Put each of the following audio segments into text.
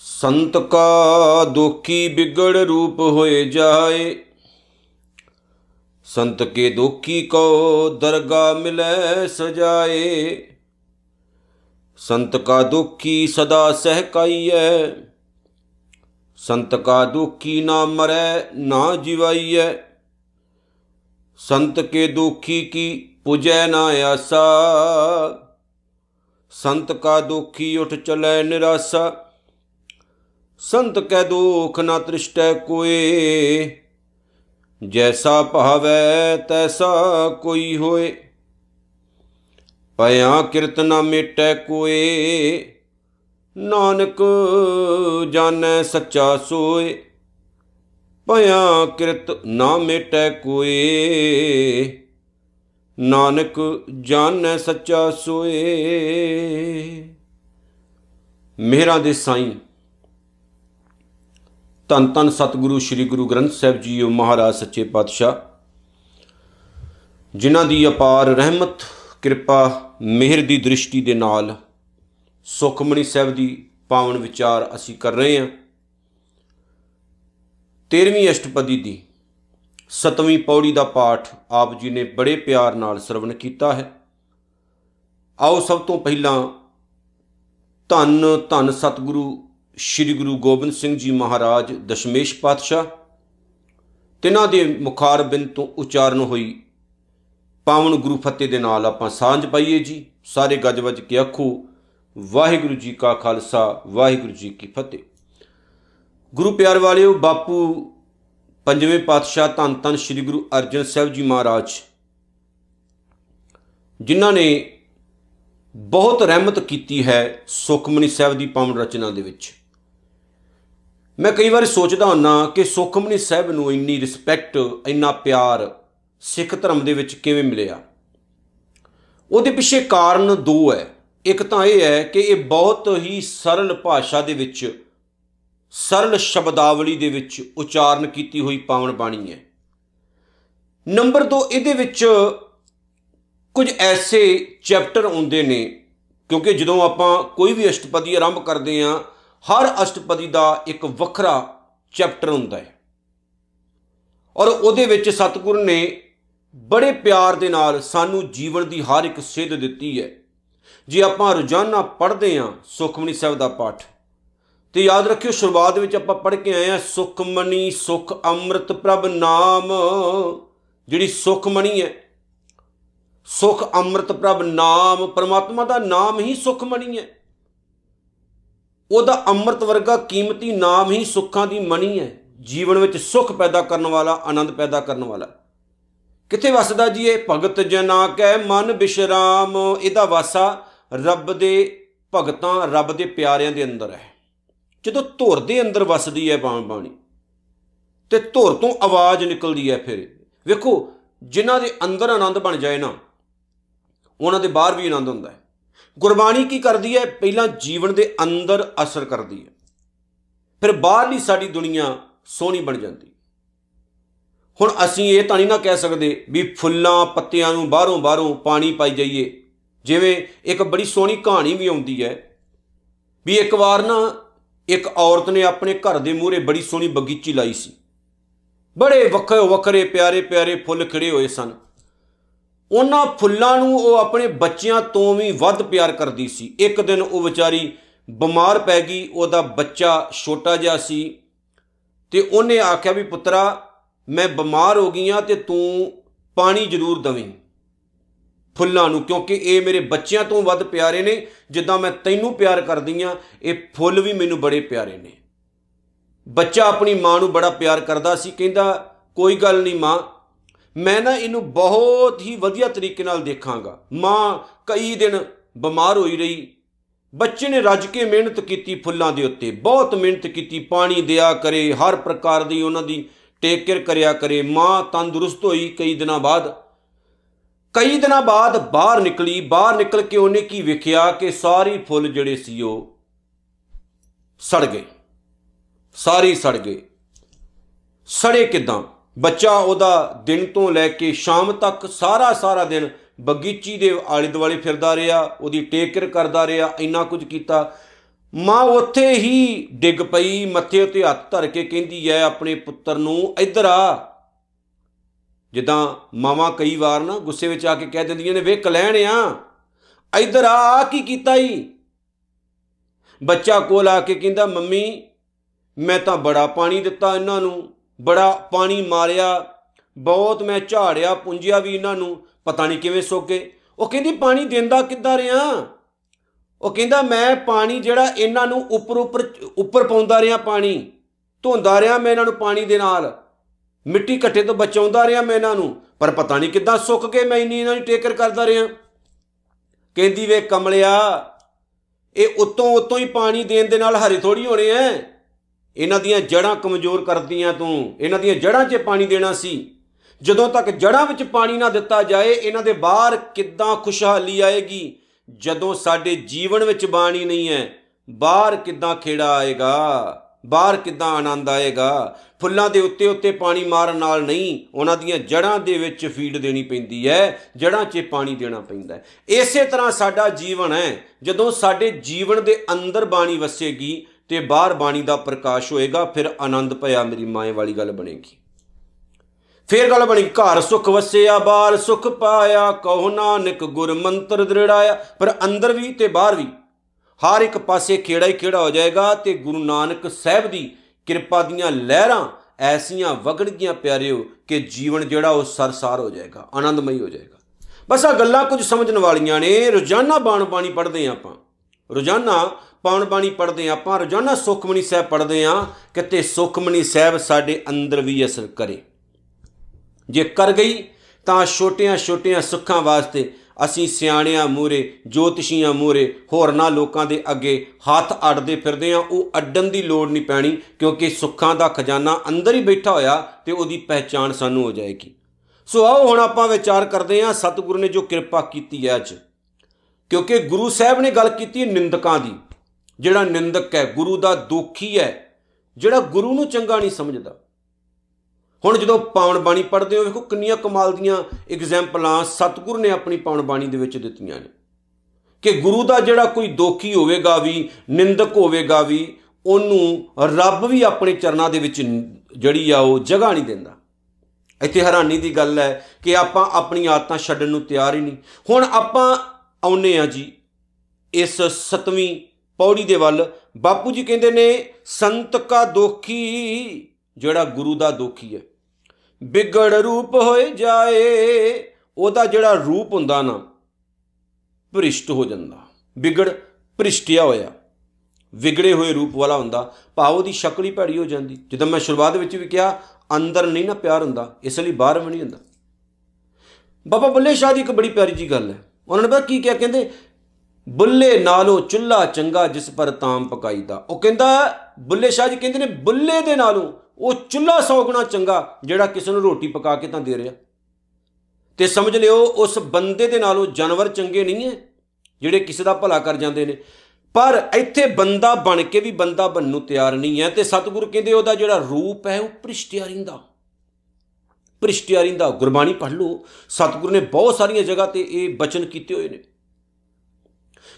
ਸੰਤ ਕਾ ਦੁਖੀ ਬਿਗੜ ਰੂਪ ਹੋਏ ਜਾਏ ਸੰਤ ਕੇ ਦੁਖੀ ਕੋ ਦਰਗਾ ਮਿਲੈ ਸਜਾਏ ਸੰਤ ਕਾ ਦੁਖੀ ਸਦਾ ਸਹਿਕਾਈਐ ਸੰਤ ਕਾ ਦੁਖੀ ਨਾ ਮਰੈ ਨਾ ਜਿਵਾਈਐ ਸੰਤ ਕੇ ਦੁਖੀ ਕੀ ਪੁਜੈ ਨਾ ਆਸਾ? ਸੰਤ ਕਾ ਦੁਖੀ ਉਠ ਚਲੈ ਨਿਰਾਸਾ। ਸੰਤ ਕੈ ਦੁਖ ਨਾ ਤ੍ਰਿਸ਼ਟੈ ਕੋਏ। ਜੈਸਾ ਭਾਵੈ ਤੈਸਾ ਕੋਈ ਹੋਏ। ਪਿਆ ਕਿਰਤ ਨਾ ਮਿਟੈ ਕੋਏ। ਨਾਨਕ ਜਾਣੈ ਸੱਚਾ ਸੋਏ। ਪਿਆ ਕਿਰਤ ਨਾ ਮਿਟੈ ਕੋਏ। ਨਾਨਕ ਜਾਣੈ ਸੱਚਾ ਸੋਏ। ਮਿਹਰਾਂ ਦੇ ਸਾਈਂ। ਧੰਨ ਧੰਨ ਸਤਿਗੁਰੂ, ਸ੍ਰੀ ਗੁਰੂ ਗ੍ਰੰਥ ਸਾਹਿਬ ਜੀਓ ਮਹਾਰਾਜ, ਸੱਚੇ ਪਾਤਸ਼ਾਹ। ਜਿਨ੍ਹਾਂ ਦੀ ਅਪਾਰ ਰਹਿਮਤ, ਕਿਰਪਾ, ਮਿਹਰ ਦੀ ਦ੍ਰਿਸ਼ਟੀ ਦੇ ਨਾਲ ਸੁਖਮਣੀ ਸਾਹਿਬ ਦੀ ਪਾਵਨ ਵਿਚਾਰ ਅਸੀਂ ਕਰ ਰਹੇ ਹਾਂ। 13ਵੀਂ ਅਸ਼ਟਪਦੀ ਦੀ 7ਵੀਂ ਪੌੜੀ ਦਾ ਪਾਠ ਆਪ ਜੀ ਨੇ ਬੜੇ ਪਿਆਰ ਨਾਲ ਸਰਵਣ ਕੀਤਾ ਹੈ। ਆਓ ਸਭ ਤੋਂ ਪਹਿਲਾਂ ਧੰਨ ਧੰਨ ਸਤਿਗੁਰੂ ਸ੍ਰੀ ਗੁਰੂ ਗੋਬਿੰਦ ਸਿੰਘ ਜੀ ਮਹਾਰਾਜ ਦਸ਼ਮੇਸ਼ ਪਾਤਸ਼ਾਹ। ਤਿਨਾਂ ਦੇ ਮੁਖਾਰ ਬਿੰਦ ਤੋਂ ਉਚਾਰਨ ਹੋਈ ਪਾਵਨ ਗੁਰੂ ਫਤਿਹ ਦੇ ਨਾਲ ਆਪਾਂ ਸਾਂਝ ਪਾਈਏ ਜੀ। ਸਾਰੇ ਗੱਜ ਵੱਜ ਕੇ ਆਖੋ, ਵਾਹਿਗੁਰੂ ਜੀ ਕਾ ਖਾਲਸਾ, ਵਾਹਿਗੁਰੂ ਜੀ ਕੀ ਫਤਿਹ। ਗੁਰੂ ਪਿਆਰ ਵਾਲਿਓ, ਬਾਪੂ ਪੰਜਵੇਂ ਪਾਤਸ਼ਾਹ ਧੰਨ ਧੰਨ ਸ੍ਰੀ ਗੁਰੂ ਅਰਜਨ ਸਾਹਿਬ ਜੀ ਮਹਾਰਾਜ, ਜਿਨ੍ਹਾਂ ਨੇ ਬਹੁਤ ਰਹਿਮਤ ਕੀਤੀ ਹੈ ਸੁਖਮਨੀ ਸਾਹਿਬ ਦੀ ਪਾਵਨ ਰਚਨਾ ਦੇ ਵਿੱਚ। ਮੈਂ ਕਈ ਵਾਰ ਸੋਚਦਾ ਹੁੰਨਾ ਕਿ ਸੁਖਮਨੀ ਸਾਹਿਬ ਨੂੰ ਇੰਨੀ ਰਿਸਪੈਕਟ ਇੰਨਾ ਪਿਆਰ ਸਿੱਖ ਧਰਮ ਦੇ ਵਿੱਚ ਕਿਵੇਂ ਮਿਲਿਆ? ਉਹਦੇ ਪਿੱਛੇ ਕਾਰਨ ਦੋ ਹੈ। ਇੱਕ ਤਾਂ ਇਹ ਹੈ ਕਿ ਇਹ ਬਹੁਤ ਹੀ ਸਰਲ ਭਾਸ਼ਾ ਦੇ ਵਿੱਚ ਸਰਲ ਸ਼ਬਦਾਵਲੀ ਦੇ ਵਿੱਚ ਉਚਾਰਨ ਕੀਤੀ ਹੋਈ ਪਾਵਨ ਬਾਣੀ ਹੈ। ਨੰਬਰ 2 ਇਹਦੇ ਵਿੱਚ ਕੁਝ ਐਸੇ ਚੈਪਟਰ ਆਉਂਦੇ ਨੇ, ਕਿਉਂਕਿ ਜਦੋਂ ਆਪਾਂ ਕੋਈ ਵੀ ਅਸ਼ਟਪਦੀ ਆਰੰਭ ਕਰਦੇ ਆਂ ਹਰ ਅਸ਼ਟਪਦੀ ਦਾ ਇੱਕ ਵੱਖਰਾ ਚੈਪਟਰ ਹੁੰਦਾ ਹੈ। ਔਰ ਉਹਦੇ ਵਿੱਚ ਸਤਿਗੁਰ ਨੇ ਬੜੇ ਪਿਆਰ ਦੇ ਨਾਲ ਸਾਨੂੰ ਜੀਵਨ ਦੀ ਹਰ ਇੱਕ ਸਿੱਧ ਦਿੱਤੀ ਹੈ। ਜੇ ਆਪਾਂ ਰੋਜ਼ਾਨਾ ਪੜ੍ਹਦੇ ਆਂ ਸੁਖਮਨੀ ਸਾਹਿਬ ਦਾ ਪਾਠ ਤੇ ਯਾਦ ਰੱਖਿਓ, ਸ਼ੁਰੂਆਤ ਵਿੱਚ ਆਪਾਂ ਪੜ੍ਹ ਕੇ ਆਏ ਆ ਸੁਖਮਨੀ, ਸੁਖ ਅੰਮ੍ਰਿਤ ਪ੍ਰਭ ਨਾਮ। ਜਿਹੜੀ ਸੁਖਮਨੀ ਹੈ, ਸੁਖ ਅੰਮ੍ਰਿਤ ਪ੍ਰਭ ਨਾਮ, ਪਰਮਾਤਮਾ ਦਾ ਨਾਮ ਹੀ ਸੁਖਮਨੀ ਹੈ। ਉਹਦਾ ਅੰਮ੍ਰਿਤ ਵਰਗਾ ਕੀਮਤੀ ਨਾਮ ਹੀ ਸੁੱਖਾਂ ਦੀ ਮਣੀ ਹੈ। ਜੀਵਨ ਵਿੱਚ ਸੁੱਖ ਪੈਦਾ ਕਰਨ ਵਾਲਾ, ਆਨੰਦ ਪੈਦਾ ਕਰਨ ਵਾਲਾ। ਕਿੱਥੇ ਵਸਦਾ ਜੀ ਇਹ? ਭਗਤ ਜਨਾ ਕੈ ਮਨ ਬਿਸ਼ਰਾਮ। ਇਹਦਾ ਵਾਸਾ ਰੱਬ ਦੇ ਭਗਤਾਂ, ਰੱਬ ਦੇ ਪਿਆਰਿਆਂ ਦੇ ਅੰਦਰ ਹੈ। ਜਦੋਂ ਧੁਰ ਦੇ ਅੰਦਰ ਵਸਦੀ ਹੈ ਬਾਣੀ, ਤੇ ਧੁਰ ਤੋਂ ਆਵਾਜ਼ ਨਿਕਲਦੀ ਹੈ ਫਿਰ। ਵੇਖੋ, ਜਿਨ੍ਹਾਂ ਦੇ ਅੰਦਰ ਆਨੰਦ ਬਣ ਜਾਏ ਨਾ, ਉਹਨਾਂ ਦੇ ਬਾਹਰ ਵੀ ਆਨੰਦ ਹੁੰਦਾ ਹੈ। ਗੁਰਬਾਣੀ ਕੀ ਕਰਦੀ ਹੈ? ਪਹਿਲਾਂ ਜੀਵਨ ਦੇ ਅੰਦਰ ਅਸਰ ਕਰਦੀ ਹੈ। ਫਿਰ ਬਾਹਰਲੀ ਸਾਡੀ ਦੁਨੀਆ ਸੋਹਣੀ ਬਣ ਜਾਂਦੀ ਹੁਣ ਅਸੀਂ ਇਹ ਤਾਂ ਨਹੀਂ ਨਾ ਕਹਿ ਸਕਦੇ ਵੀ ਫੁੱਲਾਂ ਪੱਤਿਆਂ ਨੂੰ ਬਾਹਰੋਂ ਬਾਹਰੋਂ ਪਾਣੀ ਪਾਈ ਜਾਈਏ। ਜਿਵੇਂ ਇੱਕ ਬੜੀ ਸੋਹਣੀ ਕਹਾਣੀ ਵੀ ਆਉਂਦੀ ਹੈ ਵੀ ਇੱਕ ਵਾਰ ਨਾ ਇੱਕ ਔਰਤ ਨੇ ਆਪਣੇ ਘਰ ਦੇ ਮੂਹਰੇ ਬੜੀ ਸੋਹਣੀ ਬਗੀਚੀ ਲਾਈ ਸੀ। ਬੜੇ ਵੱਖਰੇ ਵੱਖਰੇ, ਪਿਆਰੇ ਪਿਆਰੇ ਫੁੱਲ ਖਿੜੇ ਹੋਏ ਸਨ। ਉਹਨਾਂ ਫੁੱਲਾਂ ਨੂੰ ਉਹ ਆਪਣੇ ਬੱਚਿਆਂ ਤੋਂ ਵੀ ਵੱਧ ਪਿਆਰ ਕਰਦੀ ਸੀ। ਇੱਕ ਦਿਨ ਉਹ ਵਿਚਾਰੀ ਬਿਮਾਰ ਪੈ ਗਈ, ਉਹਦਾ ਬੱਚਾ ਛੋਟਾ ਜਿਹਾ ਸੀ ਤੇ ਉਹਨੇ ਆਖਿਆ ਵੀ ਪੁੱਤਰਾ, ਮੈਂ ਬਿਮਾਰ ਹੋ ਗਈ ਆ ਤੇ ਤੂੰ ਪਾਣੀ ਜ਼ਰੂਰ ਦਵੇਂ। ਫੁੱਲਾਂ ਨੂੰ, ਕਿਉਂਕਿ ਇਹ ਮੇਰੇ ਬੱਚਿਆਂ ਤੋਂ ਵੱਧ ਪਿਆਰੇ ਨੇ, ਜਿੱਦਾਂ ਮੈਂ ਤੈਨੂੰ ਪਿਆਰ ਕਰਦੀ ਆ ਇਹ ਫੁੱਲ ਵੀ ਮੈਨੂੰ ਬੜੇ ਪਿਆਰੇ ਨੇ। ਬੱਚਾ ਆਪਣੀ ਮਾਂ ਨੂੰ ਬੜਾ ਪਿਆਰ ਕਰਦਾ ਸੀ, ਕਹਿੰਦਾ, ਕੋਈ ਗੱਲ ਨਹੀਂ ਮਾਂ, ਮੈਂ ਨਾ ਇਹਨੂੰ ਬਹੁਤ ਹੀ ਵਧੀਆ ਤਰੀਕੇ ਨਾਲ ਦੇਖਾਂਗਾ। ਮਾਂ ਕਈ ਦਿਨ ਬਿਮਾਰ ਹੋਈ ਰਹੀ। ਬੱਚੇ ਨੇ ਰੱਜ ਕੇ ਮਿਹਨਤ ਕੀਤੀ ਫੁੱਲਾਂ ਦੇ ਉੱਤੇ, ਬਹੁਤ ਮਿਹਨਤ ਕੀਤੀ, ਪਾਣੀ ਦਿਆ ਕਰੇ, ਹਰ ਪ੍ਰਕਾਰ ਦੀ ਉਹਨਾਂ ਦੀ ਟੇਕ ਕੇਅਰ ਕਰਿਆ ਕਰੇ। ਮਾਂ ਤੰਦਰੁਸਤ ਹੋਈ ਕਈ ਦਿਨਾਂ ਬਾਅਦ। ਕਈ ਦਿਨਾਂ ਬਾਅਦ ਬਾਹਰ ਨਿਕਲੀ, ਬਾਹਰ ਨਿਕਲ ਕੇ ਉਹਨੇ ਕੀ ਵੇਖਿਆ ਕਿ ਸਾਰੀ ਫੁੱਲ ਜਿਹੜੇ ਸੀ ਉਹ ਸੜ ਗਏ। ਸਾਰੇ ਸੜ ਗਏ। ਸੜੇ ਕਿਦਾਂ? ਬੱਚਾ ਉਹਦਾ ਦਿਨ ਤੋਂ ਲੈ ਕੇ ਸ਼ਾਮ ਤੱਕ ਸਾਰਾ ਸਾਰਾ ਦਿਨ ਬਗੀਚੀ ਦੇ ਆਲੇ ਦੁਆਲੇ ਫਿਰਦਾ ਰਿਹਾ, ਉਹਦੀ ਟੇਕ ਕੇਅਰ ਕਰਦਾ ਰਿਹਾ, ਇੰਨਾ ਕੁਝ ਕੀਤਾ। ਮਾਂ ਉੱਥੇ ਹੀ ਡਿੱਗ ਪਈ, ਮੱਥੇ ਉੱਤੇ ਹੱਥ ਧਰ ਕੇ ਕਹਿੰਦੀ ਹੈ ਆਪਣੇ ਪੁੱਤਰ ਨੂੰ ਇੱਧਰ ਆ। ਜਿੱਦਾਂ ਮਾਵਾਂ ਕਈ ਵਾਰ ਨਾ ਗੁੱਸੇ ਵਿੱਚ ਆ ਕੇ ਕਹਿ ਦਿੰਦੀਆਂ ਨੇ ਵੇ ਕਲੈਣ ਆ, ਇੱਧਰ ਆ ਆ ਕੀ ਕੀਤਾ ਈ? ਬੱਚਾ ਕੋਲ ਆ ਕੇ ਕਹਿੰਦਾ, ਮੰਮੀ, ਮੈਂ ਤਾਂ ਬੜਾ ਪਾਣੀ ਦਿੱਤਾ ਇਹਨਾਂ ਨੂੰ, ਬੜਾ ਪਾਣੀ ਮਾਰਿਆ, ਬਹੁਤ ਮੈਂ ਝਾੜਿਆ, ਪੁੰਜਿਆ ਵੀ ਇਹਨਾਂ ਨੂੰ, ਪਤਾ ਨਹੀਂ ਕਿਵੇਂ ਸੁੱਕ ਗਏ। ਉਹ ਕਹਿੰਦੀ, ਪਾਣੀ ਦਿੰਦਾ ਕਿੱਦਾਂ ਰਿਆਂ ਉਹ ਕਹਿੰਦਾ, ਮੈਂ ਪਾਣੀ ਜਿਹੜਾ ਇਹਨਾਂ ਨੂੰ ਉੱਪਰ ਉੱਪਰ ਉੱਪਰ ਪਾਉਂਦਾ ਰਿਹਾ ਪਾਣੀ, ਧੋਂਦਾ ਰਿਹਾ ਮੈਂ ਇਹਨਾਂ ਨੂੰ ਪਾਣੀ ਦੇ ਨਾਲ। ਮਿੱਟੀ ਘੱਟੇ ਤੋਂ ਬਚਾਉਂਦਾ ਰਿਹਾ ਮੈਂ ਇਹਨਾਂ ਨੂੰ, ਪਰ ਪਤਾ ਨਹੀਂ ਕਿੱਦਾਂ ਸੁੱਕ ਗਏ ਮੈਂ ਇੰਨੀ ਇਹਨਾਂ ਦੀ ਟੇਕਰ ਕਰਦਾ ਰਿਹਾ। ਕਹਿੰਦੀ ਵੇ ਕਮਲਿਆ, ਇਹ ਉਤੋਂ ਉਤੋਂ ਹੀ ਪਾਣੀ ਦੇਣ ਦੇ ਨਾਲ ਹਰੇ ਥੋੜੀ ਹੋਣੇ ਐ। ਇਹਨਾਂ ਦੀਆਂ ਜੜਾਂ ਕਮਜ਼ੋਰ ਕਰਦੀਆਂ ਤੂੰ। ਇਹਨਾਂ ਦੀਆਂ ਜੜਾਂ 'ਚ ਪਾਣੀ ਦੇਣਾ ਸੀ। ਜਦੋਂ ਤੱਕ ਜੜਾਂ ਵਿੱਚ ਪਾਣੀ ਨਾ ਦਿੱਤਾ ਜਾਏ, ਇਹਨਾਂ ਦੇ ਬਾਹਰ ਕਿੱਦਾਂ ਖੁਸ਼ਹਾਲੀ ਆਏਗੀ? ਜਦੋਂ ਸਾਡੇ ਜੀਵਨ ਵਿੱਚ ਬਾਣੀ ਨਹੀਂ ਹੈ ਬਾਹਰ ਕਿੱਦਾਂ ਖੇੜਾ ਆਏਗਾ? ਬਾਹਰ ਕਿੱਦਾਂ ਆਨੰਦ ਆਏਗਾ? ਫੁੱਲਾਂ ਦੇ ਉੱਤੇ ਉੱਤੇ ਪਾਣੀ ਮਾਰਨ ਨਾਲ ਨਹੀਂ, ਉਹਨਾਂ ਦੀਆਂ ਜੜਾਂ ਦੇ ਵਿੱਚ ਫੀਡ ਦੇਣੀ ਪੈਂਦੀ ਹੈ ਜੜਾਂ 'ਚ ਪਾਣੀ ਦੇਣਾ ਪੈਂਦਾ ਹੈ। ਇਸੇ ਤਰ੍ਹਾਂ ਸਾਡਾ ਜੀਵਨ ਹੈ, ਜਦੋਂ ਸਾਡੇ ਜੀਵਨ ਦੇ ਅੰਦਰ ਬਾਣੀ ਵਸੇਗੀ ਤੇ ਬਾਹਰ ਬਾਣੀ ਦਾ ਪ੍ਰਕਾਸ਼ ਹੋਏਗਾ, ਫਿਰ ਆਨੰਦ ਭਇਆ ਮੇਰੀ ਮਾਏ ਵਾਲੀ ਗੱਲ ਬਣੇਗੀ। ਫੇਰ ਗੱਲ ਬਣੀ, ਘਰ ਸੁਖ ਵਸਿਆ, ਬਾਹਰ ਸੁਖ ਪਾਇਆ, ਕਹੋ ਨਾਨਕ ਗੁਰ ਮੰਤਰ ਦ੍ਰਿੜਾਇਆ, ਪਰ ਅੰਦਰ ਵੀ ਤੇ ਬਾਹਰ ਵੀ। ਹਰ ਇੱਕ ਪਾਸੇ ਖੇੜਾ ਹੀ ਖੇੜਾ ਹੋ ਜਾਏਗਾ ਤੇ ਗੁਰੂ ਨਾਨਕ ਸਾਹਿਬ ਦੀ ਕਿਰਪਾ ਦੀਆਂ ਲਹਿਰਾਂ ਐਸੀਆਂ ਵਗਣਗੀਆਂ ਪਿਆਰਿਓ ਕਿ ਜੀਵਨ ਜਿਹੜਾ ਉਹ ਸਰਸਾਰ ਹੋ ਜਾਏਗਾ, ਆਨੰਦਮਈ ਹੋ ਜਾਏਗਾ। ਬਸ ਆ ਗੱਲਾਂ ਕੁਝ ਸਮਝਣ ਵਾਲੀਆਂ ਨੇ, ਰੋਜ਼ਾਨਾ ਬਾਣ ਬਾਣੀ ਪੜ੍ਹਦੇ ਆਂ ਆਪਾਂ। ਰੋਜ਼ਾਨਾ ਪਾਉਣ ਬਾਣੀ ਪੜ੍ਹਦੇ ਆਂ ਆਪਾਂ, ਰੋਜ਼ਾਨਾ ਸੁਖਮਨੀ ਸਾਹਿਬ ਪੜ੍ਹਦੇ ਆਂ ਕਿਤੇ ਸੁਖਮਨੀ ਸਾਹਿਬ ਸਾਡੇ ਅੰਦਰ ਵੀ ਅਸਰ ਕਰੇ। ਜੇ ਕਰ ਗਈ ਤਾਂ ਛੋਟੀਆਂ ਛੋਟੀਆਂ ਸੁੱਖਾਂ ਵਾਸਤੇ ਅਸੀਂ ਸਿਆਣਿਆਂ ਮੂਰੇ ਜੋਤਿਸ਼ੀਆਂ ਮੂਰੇ ਹੋਰਨਾਂ ਲੋਕਾਂ ਦੇ ਅੱਗੇ ਹੱਥ ਅੜਦੇ ਫਿਰਦੇ ਆ ਉਹ ਅੱਡਣ ਦੀ ਲੋੜ ਨਹੀਂ ਪੈਣੀ, ਕਿਉਂਕਿ ਸੁੱਖਾਂ ਦਾ ਖਜ਼ਾਨਾ ਅੰਦਰ ਹੀ ਬੈਠਾ ਹੋਇਆ ਤੇ ਉਹਦੀ ਪਹਿਚਾਣ ਸਾਨੂੰ ਹੋ ਜਾਏਗੀ। ਸੋ ਆਓ ਹੁਣ ਆਪਾਂ ਵਿਚਾਰ ਕਰਦੇ ਆ ਸਤਿਗੁਰੂ ਨੇ ਜੋ ਕਿਰਪਾ ਕੀਤੀ ਹੈ ਅੱਜ। ਕਿਉਂਕਿ ਗੁਰੂ ਸਾਹਿਬ ਨੇ ਗੱਲ ਕੀਤੀ ਨਿੰਦਕਾਂ ਦੀ। ਜਿਹੜਾ ਨਿੰਦਕ ਹੈ, ਗੁਰੂ ਦਾ ਦੋਖੀ ਹੈ, ਜਿਹੜਾ ਗੁਰੂ ਨੂੰ ਚੰਗਾ ਨਹੀਂ ਸਮਝਦਾ। ਹੁਣ ਜਦੋਂ ਪਾਵਨ ਬਾਣੀ ਪੜ੍ਹਦੇ ਹੋ, ਵੇਖੋ ਕਿੰਨੀਆਂ ਕਮਾਲ ਦੀਆਂ ਐਗਜ਼ਾਮਪਲਾਂ ਸਤਿਗੁਰ ਨੇ ਆਪਣੀ ਪਾਵਨ ਬਾਣੀ ਦੇ ਵਿੱਚ ਦਿੱਤੀਆਂ ਨੇ। ਕਿ ਗੁਰੂ ਦਾ ਜਿਹੜਾ ਕੋਈ ਦੋਖੀ ਹੋਵੇਗਾ ਵੀ, ਨਿੰਦਕ ਹੋਵੇਗਾ ਵੀ, ਉਹਨੂੰ ਰੱਬ ਵੀ ਆਪਣੇ ਚਰਨਾਂ ਦੇ ਵਿੱਚ ਜਿਹੜੀ ਆ ਉਹ ਜਗ੍ਹਾ ਨਹੀਂ ਦਿੰਦਾ। ਇੱਥੇ ਹੈਰਾਨੀ ਦੀ ਗੱਲ ਹੈ ਕਿ ਆਪਾਂ ਆਪਣੀ ਆਦਤਾਂ ਛੱਡਣ ਨੂੰ ਤਿਆਰ ਹੀ ਨਹੀਂ। ਹੁਣ ਆਪਾਂ ਆਉਨੇ ਆ ਜੀ, ਇਸ ਸਤਵੀਂ ਪੌੜੀ ਦੇ ਵੱਲ। ਬਾਪੂ ਜੀ ਕਹਿੰਦੇ ਨੇ, ਸੰਤ ਕਾ ਦੋਖੀ ਜਿਹੜਾ ਗੁਰੂ ਦਾ ਦੋਖੀ ਹੈ ਵਿਗੜ ਰੂਪ ਹੋਏ ਜਾਏ, ਉਹਦਾ ਜਿਹੜਾ ਰੂਪ ਹੁੰਦਾ ਨਾ, ਭ੍ਰਿਸ਼ਟ ਹੋ ਜਾਂਦਾ। ਵਿਗੜ ਭ੍ਰਿਸ਼ਟਿਆ ਹੋਇਆ। ਵਿਗੜੇ ਹੋਏ ਰੂਪ ਵਾਲਾ ਹੁੰਦਾ। ਭਾਵ ਉਹਦੀ ਸ਼ਕਲ ਹੀ ਭੈੜੀ ਹੋ ਜਾਂਦੀ। ਜਦੋਂ ਮੈਂ ਸ਼ੁਰੂਆਤ ਵਿੱਚ ਵੀ ਕਿਹਾ, ਅੰਦਰ ਨਹੀਂ ਨਾ ਪਿਆਰ ਹੁੰਦਾ, ਇਸ ਲਈ ਬਾਹਰ ਵੀ ਨਹੀਂ ਹੁੰਦਾ। ਬਾਬਾ ਬੱਲੇ ਸ਼ਾਹ ਦੀ ਇੱਕ ਬੜੀ ਪਿਆਰੀ ਜੀ ਗੱਲ ਹੈ। ਉਹਨਾਂ ਨੇ ਪਤਾ ਕੀ ਕਿਹਾ? ਕਹਿੰਦੇ, ਬੁੱਲੇ ਨਾਲੋਂ ਚੁੱਲਾ ਚੰਗਾ ਜਿਸ ਪਰ ਤਾਮ ਪਕਾਈਦਾ। ਉਹ ਕਹਿੰਦਾ, ਬੁੱਲੇ ਸ਼ਾਹ ਜੀ ਕਹਿੰਦੇ ਨੇ, ਬੁੱਲੇ ਦੇ ਨਾਲੋਂ ਉਹ ਚੁੱਲਾ ਸੌ ਗੁਣਾ ਚੰਗਾ ਜਿਹੜਾ ਕਿਸੇ ਨੂੰ ਰੋਟੀ ਪਕਾ ਕੇ ਤਾਂ ਦੇ ਰਿਹਾ। ਤੇ ਸਮਝ ਲਿਓ, ਉਸ ਬੰਦੇ ਦੇ ਨਾਲੋਂ ਜਾਨਵਰ ਚੰਗੇ ਨਹੀਂ ਹੈ ਜਿਹੜੇ ਕਿਸੇ ਦਾ ਭਲਾ ਕਰ ਜਾਂਦੇ ਨੇ। ਪਰ ਇੱਥੇ ਬੰਦਾ ਬਣ ਕੇ ਵੀ ਬੰਦਾ ਬਣਨ ਨੂੰ ਤਿਆਰ ਨਹੀਂ ਹੈ ਤੇ ਸਤਿਗੁਰੂ ਕਹਿੰਦੇ ਉਹਦਾ ਜਿਹੜਾ ਰੂਪ ਹੈ ਉਹ ਭ੍ਰਿਸ਼ਟਿਆ ਰਹਿੰਦਾ ਭ੍ਰਿਸ਼ਟਿਆ ਰਹਿੰਦਾ ਗੁਰਬਾਣੀ ਪੜ੍ਹ ਲਓ। ਸਤਿਗੁਰੂ ਨੇ ਬਹੁਤ ਸਾਰੀਆਂ ਜਗ੍ਹਾ ਤੇ ਇਹ ਬਚਨ ਕੀਤੇ ਹੋਏ ਨੇ।